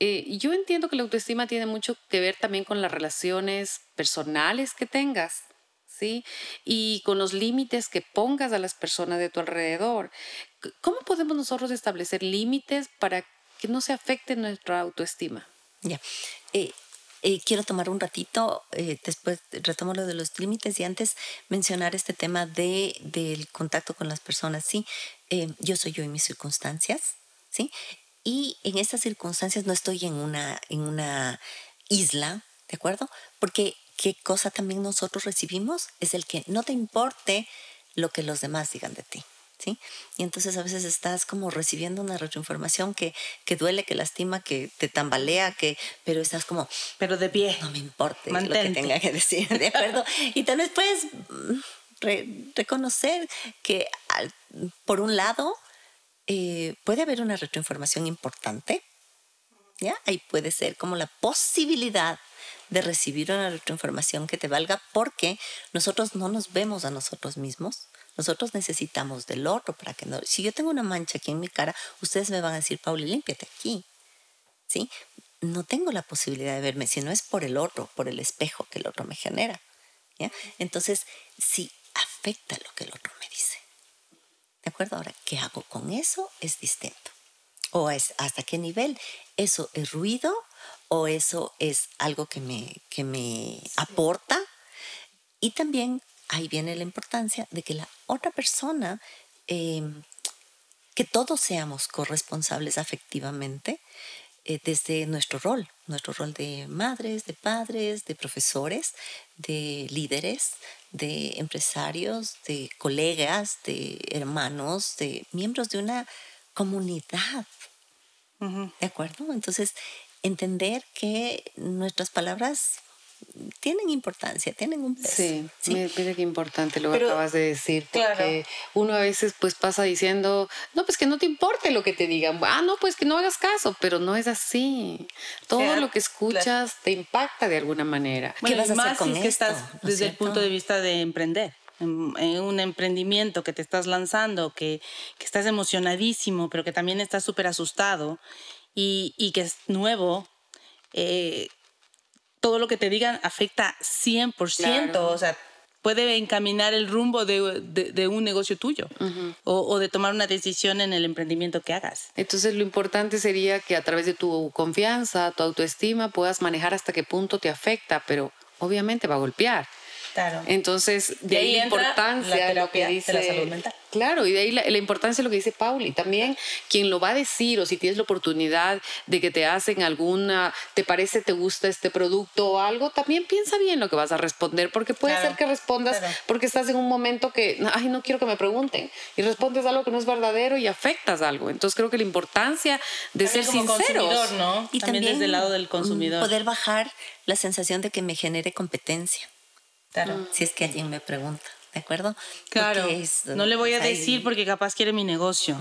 eh, yo entiendo que la autoestima tiene mucho que ver también con las relaciones personales que tengas, ¿sí? Y con los límites que pongas a las personas de tu alrededor. ¿Cómo podemos nosotros establecer límites para que no se afecte nuestra autoestima? Ya. Eh, eh, quiero tomar un ratito, eh, después retomo lo de los límites y antes mencionar este tema de, del contacto con las personas. Sí, eh, yo soy yo en mis circunstancias, ¿sí? Y en estas circunstancias no estoy en una, en una isla, ¿de acuerdo? Porque qué cosa también nosotros recibimos es el que no te importe lo que los demás digan de ti. ¿Sí? Y entonces a veces estás como recibiendo una retroinformación que, que duele, que lastima, que te tambalea, que, pero estás como, Pero de pie. no me importa lo que tenga que decir, *laughs* ¿de acuerdo? y tal vez puedes mm, re- reconocer que al- por un lado eh, puede haber una retroinformación importante, ¿ya? Ahí puede ser como la posibilidad de recibir una retroinformación que te valga porque nosotros no nos vemos a nosotros mismos. Nosotros necesitamos del otro para que no... Si yo tengo una mancha aquí en mi cara, ustedes me van a decir, Pauli, límpiate aquí. ¿sí? No tengo la posibilidad de verme, si no es por el otro, por el espejo que el otro me genera. ¿ya? Entonces, sí afecta lo que el otro me dice. ¿De acuerdo? Ahora, ¿qué hago con eso? Es distinto. O es hasta qué nivel eso es ruido o eso es algo que me, que me aporta. Y también ahí viene la importancia de que la otra persona, eh, que todos seamos corresponsables afectivamente eh, desde nuestro rol, nuestro rol de madres, de padres, de profesores, de líderes, de empresarios, de colegas, de hermanos, de miembros de una comunidad. ¿De acuerdo? Entonces, entender que nuestras palabras tienen importancia, tienen un peso. Sí, ¿sí? mira qué importante lo que Pero- acabas de decir, Claro. porque uno a veces pues pasa diciendo, no, pues que no te importe lo que te digan, ah, no, pues que no hagas caso, pero no es así. Todo Claro, lo que escuchas te impacta de alguna manera. ¿Qué Bueno, vas y a hacer más con si es que esto? estás ¿No es desde el punto de vista de emprender. En, en un emprendimiento que te estás lanzando, que, que estás emocionadísimo, pero que también estás súper asustado y, y que es nuevo, eh, todo lo que te digan afecta 100%. Claro. O sea, puede encaminar el rumbo de, de- de un negocio tuyo o, o de tomar una decisión en el emprendimiento que hagas. Entonces lo importante sería que a través de tu confianza, tu autoestima, puedas manejar hasta qué punto te afecta, pero obviamente va a golpear. Claro. Entonces, de, De ahí ahí la importancia la de lo que terapia de dice. la salud mental. Claro, y de ahí la, la importancia de lo que dice Pauli. También quien lo va a decir o si tienes la oportunidad de que te hacen alguna, te parece, te gusta este producto o algo, también piensa bien lo que vas a responder, porque puede Claro, ser que respondas claro. porque estás en un momento que, ay, no quiero que me pregunten, y respondes algo que no es verdadero y afectas algo. Entonces creo que la importancia de También ser como sinceros. consumidor, ¿no? Y también, también desde el lado del consumidor. Poder bajar la sensación de que me genere competencia. Claro. si es que alguien me pregunta, ¿de ¿de acuerdo? Claro, no le voy a decir porque capaz quiere mi negocio.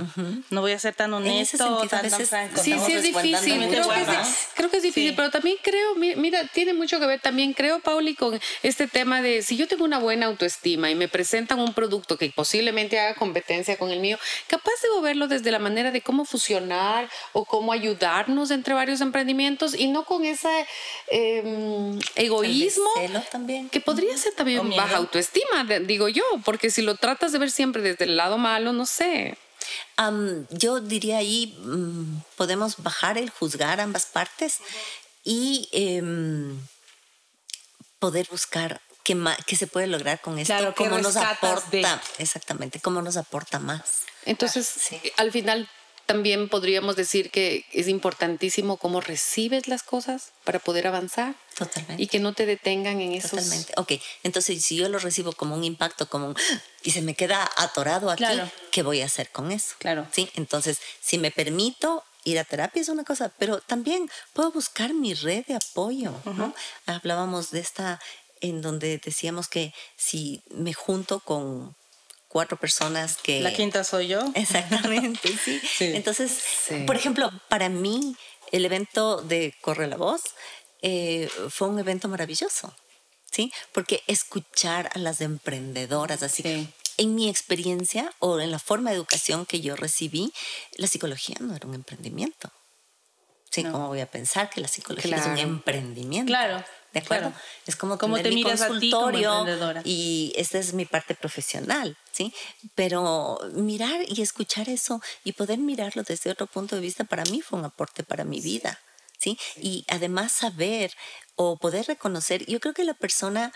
No voy a ser tan honesto, tan, franco. Sí, sí es difícil. Creo que es, creo que es, difícil, pero también creo, mira, tiene mucho que ver también, creo, Pauli, con este tema de si yo tengo una buena autoestima y me presentan un producto que posiblemente haga competencia con el mío, capaz debo verlo desde la manera de cómo fusionar o cómo ayudarnos entre varios emprendimientos y no con ese em, egoísmo también. que podría ser también baja autoestima, digo yo, porque si lo tratas de ver siempre desde el lado malo, no sé. yo diría ahí, mm, podemos bajar el juzgar ambas partes y em, poder buscar qué, qué, se puede lograr con esto, claro, cómo nos aporta, exactamente, cómo nos aporta más. Entonces, al final también podríamos decir que es importantísimo cómo recibes las cosas para poder avanzar. Totalmente. Y que no te detengan en eso. Totalmente. Ok, entonces si yo lo recibo como un impacto, como un, *gasps* y se me queda atorado aquí, ¿qué voy a hacer con eso? Claro. Sí, entonces si me permito ir a terapia es una cosa, pero también puedo buscar mi red de apoyo, ¿no? Hablábamos de esta en donde decíamos que si me junto con cuatro personas que... La quinta soy yo. *laughs* Exactamente, sí. Entonces, por ejemplo, para mí el evento de Corre la Voz eh, fue un evento maravilloso, ¿sí? Porque escuchar a las emprendedoras, así que en mi experiencia o en la forma de educación que yo recibí, la psicología no era un emprendimiento. Sí, ¿cómo voy a pensar que la psicología es un emprendimiento? Claro. ¿De acuerdo? Es como ¿Cómo te miras consultorio y esta es mi parte profesional, ¿sí? Pero mirar y escuchar eso y poder mirarlo desde otro punto de vista para mí fue un aporte para mi vida, ¿sí? Y además saber o poder reconocer, yo creo que la persona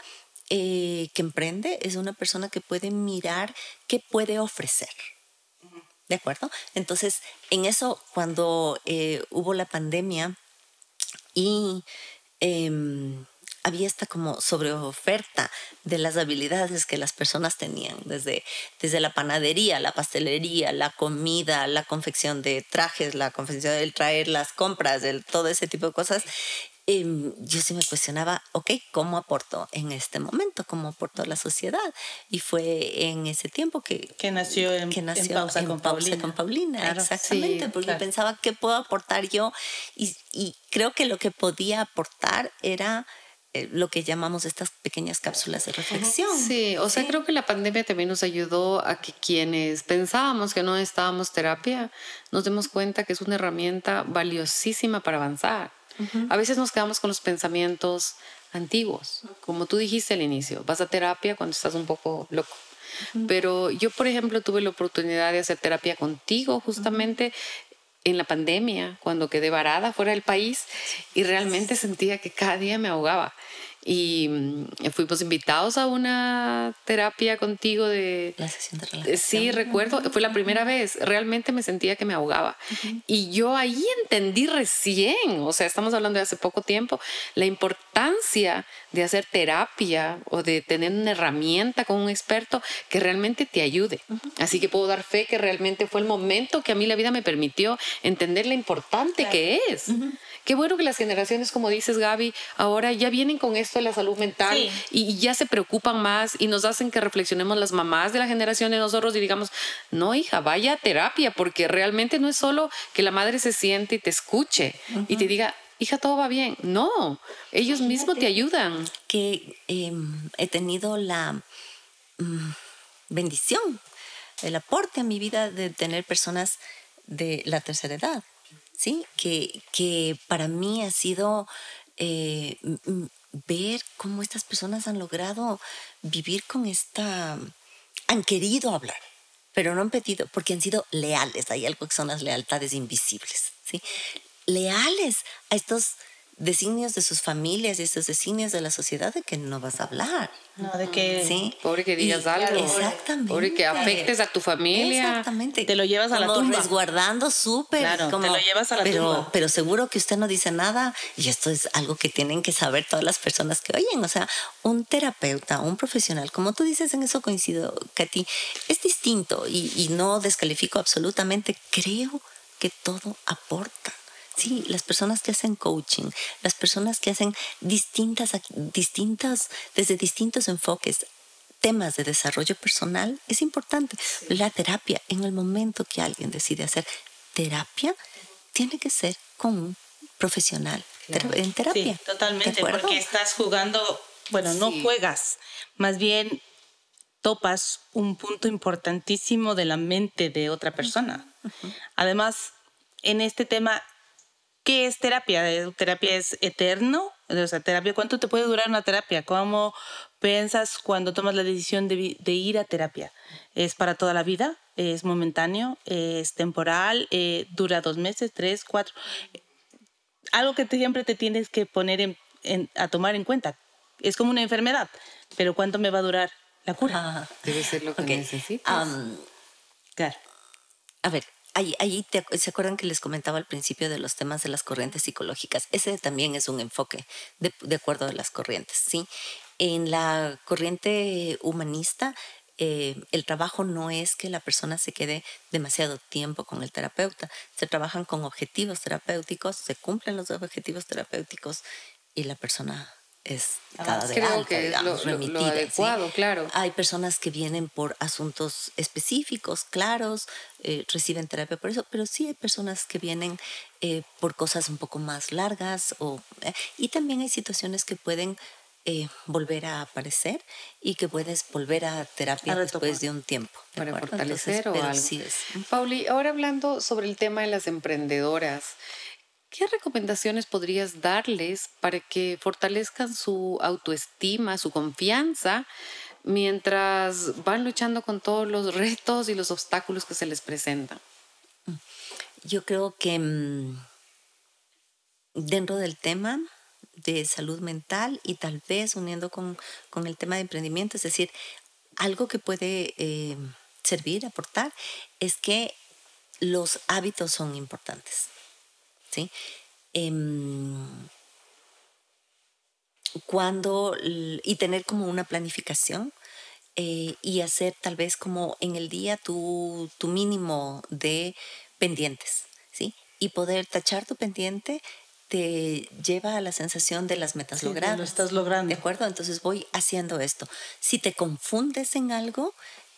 eh, que emprende es una persona que puede mirar qué puede ofrecer. ¿De acuerdo? Entonces, en eso, cuando eh, hubo la pandemia y Em, había esta como sobreoferta de las habilidades que las personas tenían, desde, desde la panadería, la pastelería, la comida, la confección de trajes, la confección del traer las compras, del, todo ese tipo de cosas. Em, yo sí me cuestionaba, ok, ¿cómo aportó en este momento? ¿Cómo aportó la sociedad? Y fue en ese tiempo que, que nació en, que nació en pausa, con, Paulina. con Paulina. exactamente, porque pensaba, ¿qué puedo aportar yo? Y, y creo que lo que podía aportar era eh, lo que llamamos estas pequeñas cápsulas de reflexión. Sí, o sea, creo que la pandemia también nos ayudó a que quienes pensábamos que no estábamos terapia, nos demos cuenta que es una herramienta valiosísima para avanzar. A veces nos quedamos con los pensamientos antiguos, como tú dijiste al inicio, vas a terapia cuando estás un poco loco. Pero yo, por ejemplo, tuve la oportunidad de hacer terapia contigo justamente en la pandemia, cuando quedé varada fuera del país y realmente sentía que cada día me ahogaba y mm, fuimos invitados a una terapia contigo de... La sesión de relajación. Sí, recuerdo, fue la primera vez, realmente me sentía que me ahogaba. Y yo ahí entendí recién, o sea, estamos hablando de hace poco tiempo, la importancia de hacer terapia o de tener una herramienta con un experto que realmente te ayude. Así que puedo dar fe que realmente fue el momento que a mí la vida me permitió entender lo importante que es. Qué bueno que las generaciones, como dices Gaby, ahora ya vienen con esto de la salud mental y, ya se preocupan más y nos hacen que reflexionemos las mamás de la generación de nosotros y digamos, no hija, vaya a terapia, porque realmente no es solo que la madre se siente y te escuche y te diga, hija, todo va bien. No, ellos mismos te ayudan. Que em, he tenido la mm, bendición, el aporte a mi vida de tener personas de la tercera edad ¿sí? Que, que para mí ha sido eh, ver cómo estas personas han logrado vivir con esta... han querido hablar, pero no han pedido, porque han sido leales. Hay algo que son las lealtades invisibles, ¿sí? Leales a estos designios de sus familias y estos designios de la sociedad de que no vas a hablar. No, de que... Sí. Pobre que digas algo. Exactamente. Pobre que afectes a tu familia. Exactamente. Te lo llevas a la tumba. resguardando súper. Claro, te lo llevas a la pero, tumba. Pero seguro que usted no dice nada y esto es algo que tienen que saber todas las personas que oyen. O sea, un terapeuta, un profesional, como tú dices, en eso coincido, Katy, es distinto y, y no descalifico absolutamente. Creo que todo aporta. Sí, las personas que hacen coaching, las personas que hacen distintas, distintas, desde distintos enfoques, temas de desarrollo personal es importante. La terapia, en el momento que alguien decide hacer terapia, tiene que ser con un profesional en terapia. Sí, totalmente, porque estás jugando, bueno, no juegas, más bien topas un punto importantísimo de la mente de otra persona. Además, en este tema, ¿qué es terapia? ¿Terapia es eterno? O sea, terapia, ¿cuánto te puede durar una terapia? ¿Cómo piensas cuando tomas la decisión de, ir a terapia? ¿Es para toda la vida? ¿Es momentáneo? ¿Es temporal? Eh, ¿Dura dos meses, tres, cuatro? Algo que siempre te tienes que poner a tomar en cuenta. Es como una enfermedad, pero ¿cuánto me va a durar la cura? Debe ser lo que necesitas. claro. A ver, Ahí, ahí ¿se acuerdan que les comentaba al principio de los temas de las corrientes psicológicas? Ese también es un enfoque de, acuerdo a las corrientes, ¿sí? En la corriente humanista, eh, el trabajo no es que la persona se quede demasiado tiempo con el terapeuta, se trabajan con objetivos terapéuticos, se cumplen los objetivos terapéuticos y la persona es cada de creo que es lo, adecuado, claro. Hay personas que vienen por asuntos específicos, claros, eh, reciben terapia por eso, pero sí hay personas que vienen eh, por cosas un poco más largas o, eh, y también hay situaciones que pueden volver a aparecer y que puedes volver a terapia después de un tiempo. Para fortalecer o algo. Sí es. Pauli, ahora hablando sobre el tema de las emprendedoras, ¿Qué recomendaciones podrías darles para que fortalezcan su autoestima, su confianza, mientras van luchando con todos los retos y los obstáculos que se les presentan? Yo creo que mm, dentro del tema de salud mental y tal vez uniendo con, el tema de emprendimiento, es decir, algo que puede eh, servir, aportar, es que los hábitos son importantes. ¿Sí? Em, cuando, y tener como una planificación eh, y hacer tal vez como en el día tu, tu mínimo de pendientes, ¿sí? Y poder tachar tu pendiente te lleva a la sensación de las metas logradas. Lo estás logrando. ¿De acuerdo? Entonces voy haciendo esto. Si te confundes en algo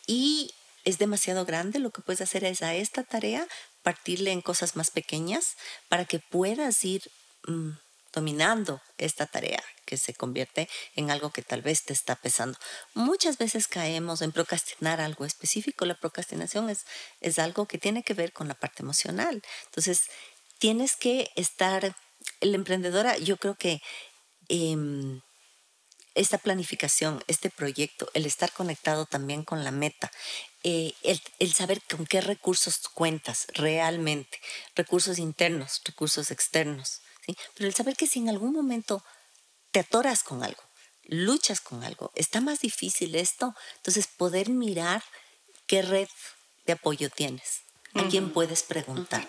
y es demasiado grande, lo que puedes hacer es a esta tarea partirle en cosas más pequeñas para que puedas ir mm, dominando esta tarea que se convierte en algo que tal vez te está pesando. Muchas veces caemos en procrastinar algo específico. La procrastinación es, es algo que tiene que ver con la parte emocional. Entonces, tienes que estar, la emprendedora, yo creo que em, esta planificación, este proyecto, el estar conectado también con la meta, eh, el, saber con qué recursos cuentas realmente, recursos internos, recursos externos, ¿sí? pero el saber que si en algún momento te atoras con algo, luchas con algo, está más difícil esto, entonces poder mirar qué red de apoyo tienes, a quién puedes preguntar.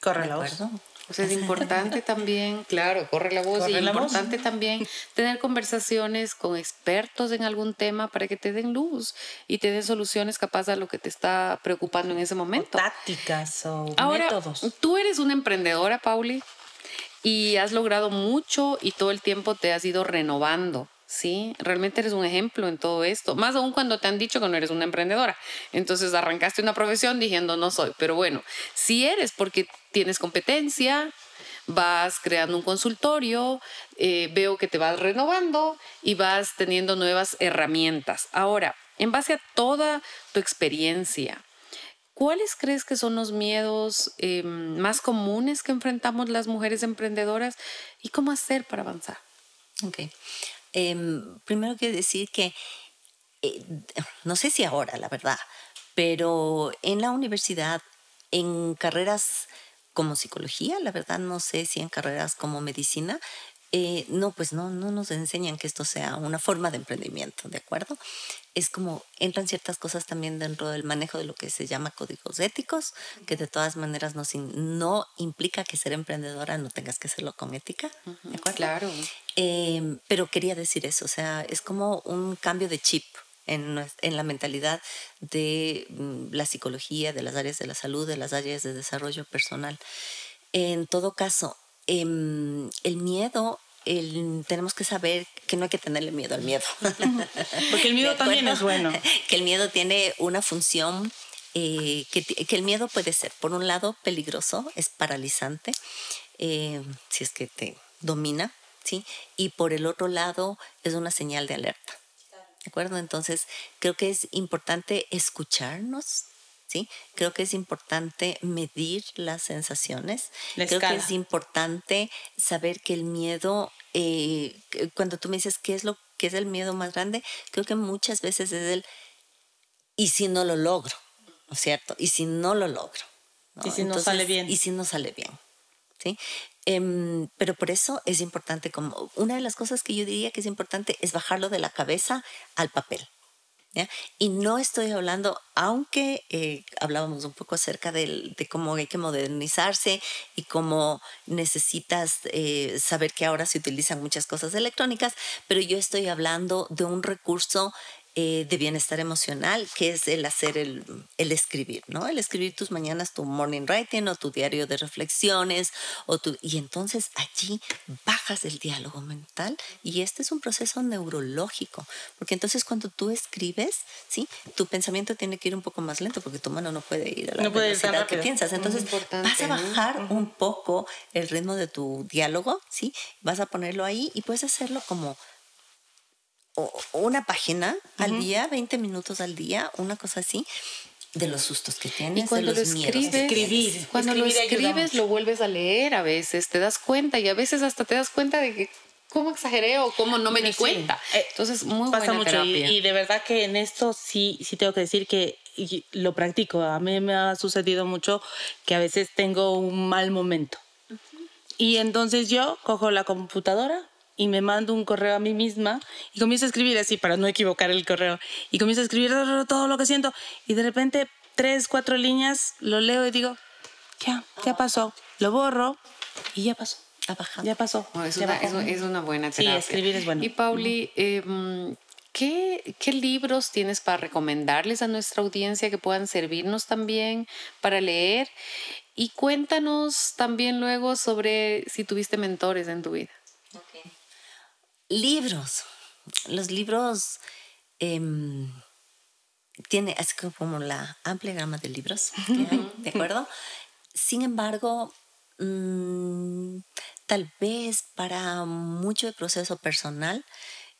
Corre la voz. Pues es importante *laughs* también, claro, corre la voz, y es importante también tener conversaciones con expertos en algún tema para que te den luz y te den soluciones capaz a lo que te está preocupando en ese momento. tácticas o Ahora, métodos. Tú eres una emprendedora, Pauli, y has logrado mucho y todo el tiempo te has ido renovando. Sí, realmente eres un ejemplo en todo esto, más aún cuando te han dicho que no eres una emprendedora. Entonces arrancaste una profesión diciendo no soy, pero bueno, si eres porque tienes competencia, vas creando un consultorio, eh, veo que te vas renovando y vas teniendo nuevas herramientas. Ahora, en base a toda tu experiencia, ¿cuáles crees que son los miedos em, más comunes que enfrentamos las mujeres emprendedoras y cómo hacer para avanzar? Okay. Em, primero quiero decir que, eh, no sé si ahora, la verdad, pero en la universidad, en carreras como psicología, la verdad no sé si en carreras como medicina, eh, no, pues no, no nos enseñan que esto sea una forma de emprendimiento, ¿de acuerdo? Es como entran ciertas cosas también dentro del manejo de lo que se llama códigos éticos, que de todas maneras no, no implica que ser emprendedora no tengas que hacerlo con ética, ¿de acuerdo? Claro. Em, pero quería decir eso, o sea, es como un cambio de chip. En, en, la mentalidad de mm, la psicología, de las áreas de la salud, de las áreas de desarrollo personal. En todo caso, em, el miedo tenemos que saber que no hay que tenerle miedo al miedo. *laughs* Porque el miedo *laughs* también es bueno. *laughs* Que el miedo tiene una función eh, que, que, el miedo puede ser, por un lado, peligroso, es paralizante, eh, si es que te domina, ¿sí? Y por el otro lado, es una señal de alerta. ¿De acuerdo? Entonces, creo que es importante escucharnos, ¿sí? Creo que es importante medir las sensaciones. creo que es importante saber que el miedo, eh, cuando tú me dices qué es lo que es el miedo más grande, creo que muchas veces es el, ¿y si no lo logro? ¿No es cierto? ¿Y si no lo logro? ¿Y si no sale bien? ¿Y si no sale bien? ¿Sí? Em, pero por eso es importante, como una de las cosas que yo diría que es importante es bajarlo de la cabeza al papel. Y no estoy hablando, aunque eh, hablábamos un poco acerca de cómo hay que modernizarse y cómo necesitas eh, saber que ahora se utilizan muchas cosas electrónicas, pero yo estoy hablando de un recurso eh, de bienestar emocional, que es el hacer el, el, escribir, ¿no? El escribir tus mañanas, tu morning writing o tu diario de reflexiones, o tu, y entonces allí bajas el diálogo mental y este es un proceso neurológico, porque entonces cuando tú escribes, ¿sí? Tu pensamiento tiene que ir un poco más lento porque tu mano no puede ir a la no velocidad que piensas. Entonces vas a bajar un poco el ritmo de tu diálogo, ¿sí? Vas a ponerlo ahí y puedes hacerlo como una página al día, 20 minutos al día, una cosa así, de los sustos que tienes, y cuando de los lo escribes, escribir, cuando lo escribes lo vuelves a leer a veces, te das cuenta y a veces hasta te das cuenta de que cómo exageré o cómo no me di cuenta. Eh, Entonces, muy Pasa buena mucho Y, de verdad que en esto sí, sí tengo que decir que lo practico. A mí me ha sucedido mucho que a veces tengo un mal momento. Y entonces yo cojo la computadora, y me mando un correo a mí misma y comienzo a escribir así para no equivocar el correo y comienzo a escribir todo lo que siento y de repente tres, cuatro líneas lo leo y digo, ya, ya pasó, lo borro y ya pasó. Ya pasó. es, una, es, una, buena terapia. Sí, escribir es bueno. Y Pauli, em, ¿qué, ¿qué libros tienes para recomendarles a nuestra audiencia que puedan servirnos también para leer? Y cuéntanos también luego sobre si tuviste mentores en tu vida. Libros. Los libros em, tiene así como la amplia gama de libros que hay, ¿de acuerdo? Sin embargo, mm, tal vez para mucho de proceso personal,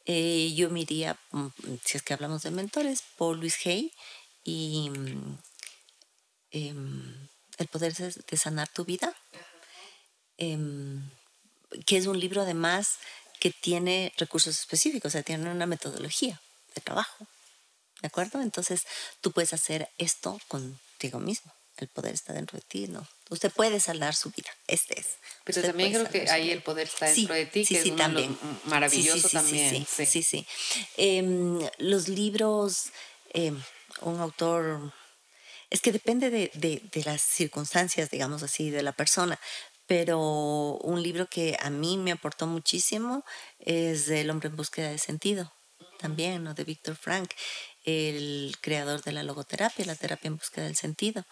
eh, yo me iría, mm, si es que hablamos de mentores, por Luis Hay y mm, em, El poder de sanar tu vida, em, que es un libro además que tiene recursos específicos, o sea, tiene una metodología de trabajo. ¿De acuerdo? Entonces, tú puedes hacer esto contigo mismo. El poder está dentro de ti, ¿no? Usted puede salvar su vida. Este es. Pero también creo que ahí el poder está dentro de ti, que es también. maravilloso también. Sí, sí, sí. Em, los libros, em, un autor es que depende de, de, de, las circunstancias, digamos así, de la persona pero un libro que a mí me aportó muchísimo es El hombre en búsqueda de sentido, también, ¿no? de Víctor Frank, el creador de la logoterapia, la terapia en búsqueda del sentido.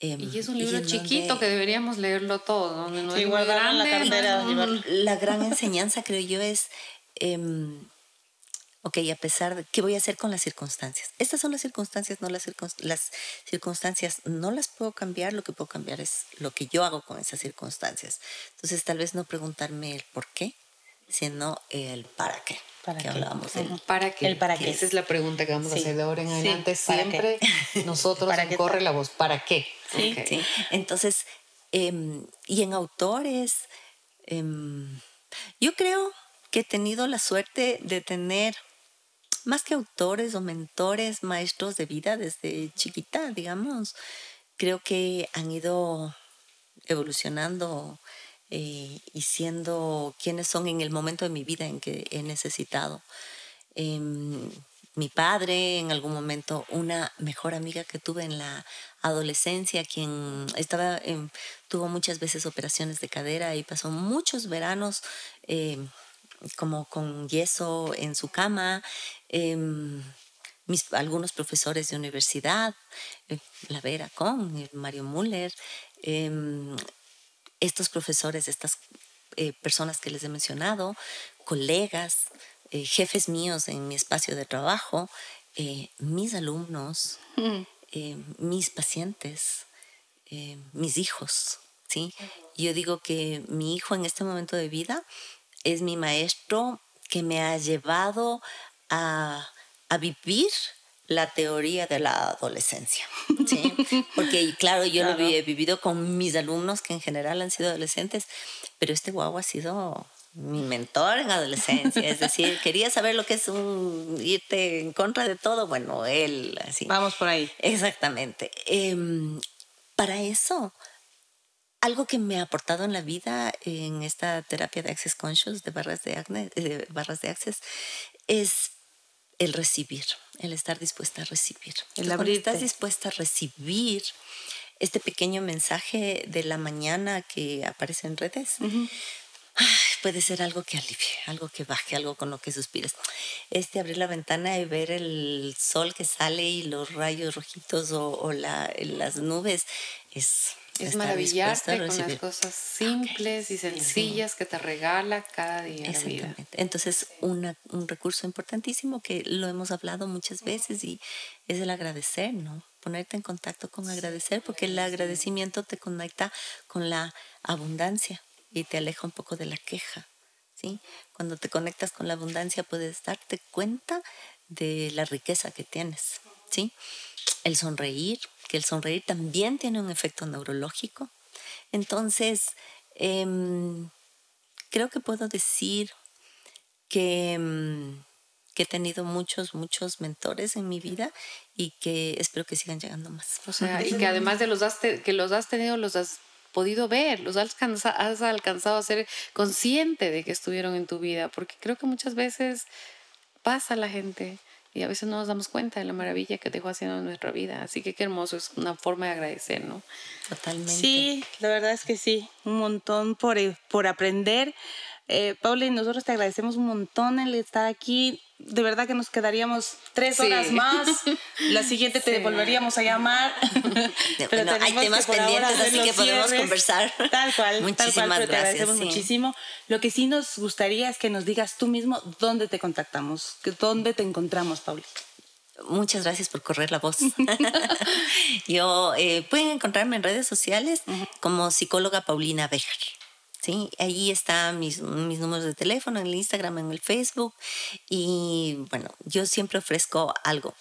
Em, y es un libro chiquito que deberíamos leerlo todo, ¿no? no la cartera. La gran *laughs* enseñanza, creo yo, es em, ok, a pesar de qué voy a hacer con las circunstancias. Estas son las circunstancias, no las, las circunstancias no las puedo cambiar, lo que puedo cambiar es lo que yo hago con esas circunstancias. Entonces, tal vez no preguntarme el por qué, sino el para qué. ¿Para que qué? hablábamos ¿Para qué? El para qué. Esa es la pregunta que vamos a hacer de ahora en adelante. Siempre *laughs* nosotros ¿Para corre la voz. ¿Para qué? Sí, sí. Entonces, em, y en autores, em, yo creo que he tenido la suerte de tener más que autores o mentores, maestros de vida desde chiquita, digamos, creo que han ido evolucionando eh, y siendo quienes son en el momento de mi vida en que he necesitado. Em, mi padre, en algún momento, una mejor amiga que tuve en la adolescencia, quien estaba, tuvo muchas veces operaciones de cadera y pasó muchos veranos em, como con yeso en su cama, em, mis, algunos profesores de universidad, eh, la Vera Con, Mario Müller, em, estos profesores estas eh, personas que les he mencionado, colegas, eh, jefes míos en mi espacio de trabajo, eh, mis alumnos, mm. mis pacientes, mis hijos. ¿sí? Yo digo que mi hijo en este momento de vida es mi maestro que me ha llevado a, a vivir la teoría de la adolescencia. *laughs* ¿sí? Porque, claro, yo lo he vivido con mis alumnos que en general han sido adolescentes, pero este guau ha sido mi mentor en adolescencia, es decir, quería saber lo que es un, irte en contra de todo, bueno, él así. Vamos por ahí. Exactamente. Em, para eso, algo que me ha aportado en la vida en esta terapia de Access Conscious de barras de, acne, de barras de Access es el recibir, el estar dispuesta a recibir. El Cuando estás dispuesta a recibir este pequeño mensaje de la mañana que aparece en redes, puede ser algo que alivie, algo que baje, algo con lo que suspires. Este abrir la ventana y ver el sol que sale y los rayos rojitos o, las nubes es es maravillarte con las cosas simples y sencillas que te regala cada día. Exactamente. Entonces, un recurso importantísimo que lo hemos hablado muchas veces y es el agradecer, ¿no? Ponerte en contacto con agradecer, porque el agradecimiento te conecta con la abundancia y te aleja un poco de la queja. ¿sí? Cuando te conectas con la abundancia puedes darte cuenta de la riqueza que tienes. ¿sí? El sonreír, que el sonreír también tiene un efecto neurológico. Entonces, em, creo que puedo decir que, em, que, he tenido muchos, muchos mentores en mi vida y que espero que sigan llegando más. O sea, y que además de los has que los has tenido, los has podido ver, los has, has alcanzado a ser consciente de que estuvieron en tu vida, porque creo que muchas veces pasa la gente y a veces no nos damos cuenta de la maravilla que dejó haciendo en nuestra vida. Así que qué hermoso, es una forma de agradecer, ¿no? Totalmente. Sí, la verdad es que sí, un montón por, por aprender. Eh, Paula, nosotros te agradecemos un montón el estar aquí de verdad que nos quedaríamos tres horas más. La siguiente te volveríamos a llamar. *laughs* pero hay temas pendientes, así que podemos conversar. Tal cual. Muchísimas tal cual, pero Te agradecemos muchísimo. Lo que sí nos gustaría es que nos digas tú mismo dónde te contactamos, dónde te encontramos, Pauli. Muchas gracias por correr la voz. *laughs* *laughs* Yo eh, pueden encontrarme en redes sociales como psicóloga Paulina Bejar. ¿Sí? Ahí están mis, mis números de teléfono, en el Instagram, en el Facebook. Y bueno, yo siempre ofrezco algo.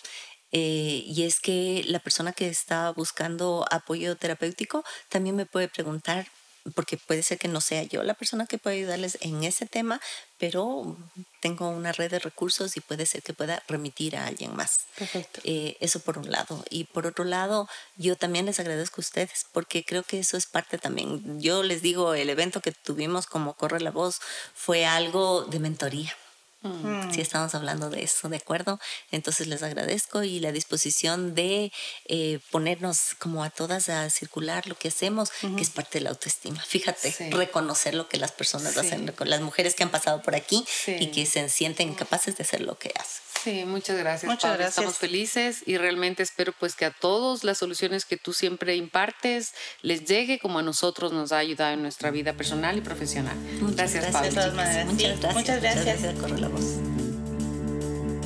Eh, y es que la persona que está buscando apoyo terapéutico también me puede preguntar porque puede ser que no sea yo la persona que pueda ayudarles en ese tema, pero tengo una red de recursos y puede ser que pueda remitir a alguien más. Perfecto. Eh, eso por un lado. Y por otro lado, yo también les agradezco a ustedes porque creo que eso es parte también. Yo les digo, el evento que tuvimos como Corre la Voz fue algo de mentoría. Mm. Si estamos hablando de eso, ¿de acuerdo? Entonces les agradezco y la disposición de eh, ponernos como a todas a circular lo que hacemos, que es parte de la autoestima. Fíjate, reconocer lo que las personas hacen, las mujeres que han pasado por aquí y que se sienten capaces de hacer lo que hacen. Sí, muchas gracias. Muchas gracias. Estamos felices y realmente espero pues que a todos las soluciones que tú siempre impartes les llegue como a nosotros nos ha ayudado en nuestra vida personal y profesional. gracias, gracias Pablo. Muchas gracias. Muchas gracias.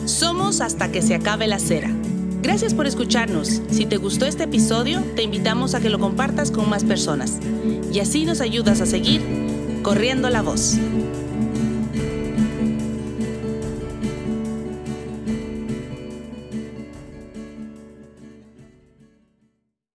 Somos hasta que se acabe la cera. Gracias por escucharnos. Si te gustó este episodio, te invitamos a que lo compartas con más personas y así nos ayudas a seguir corriendo la voz.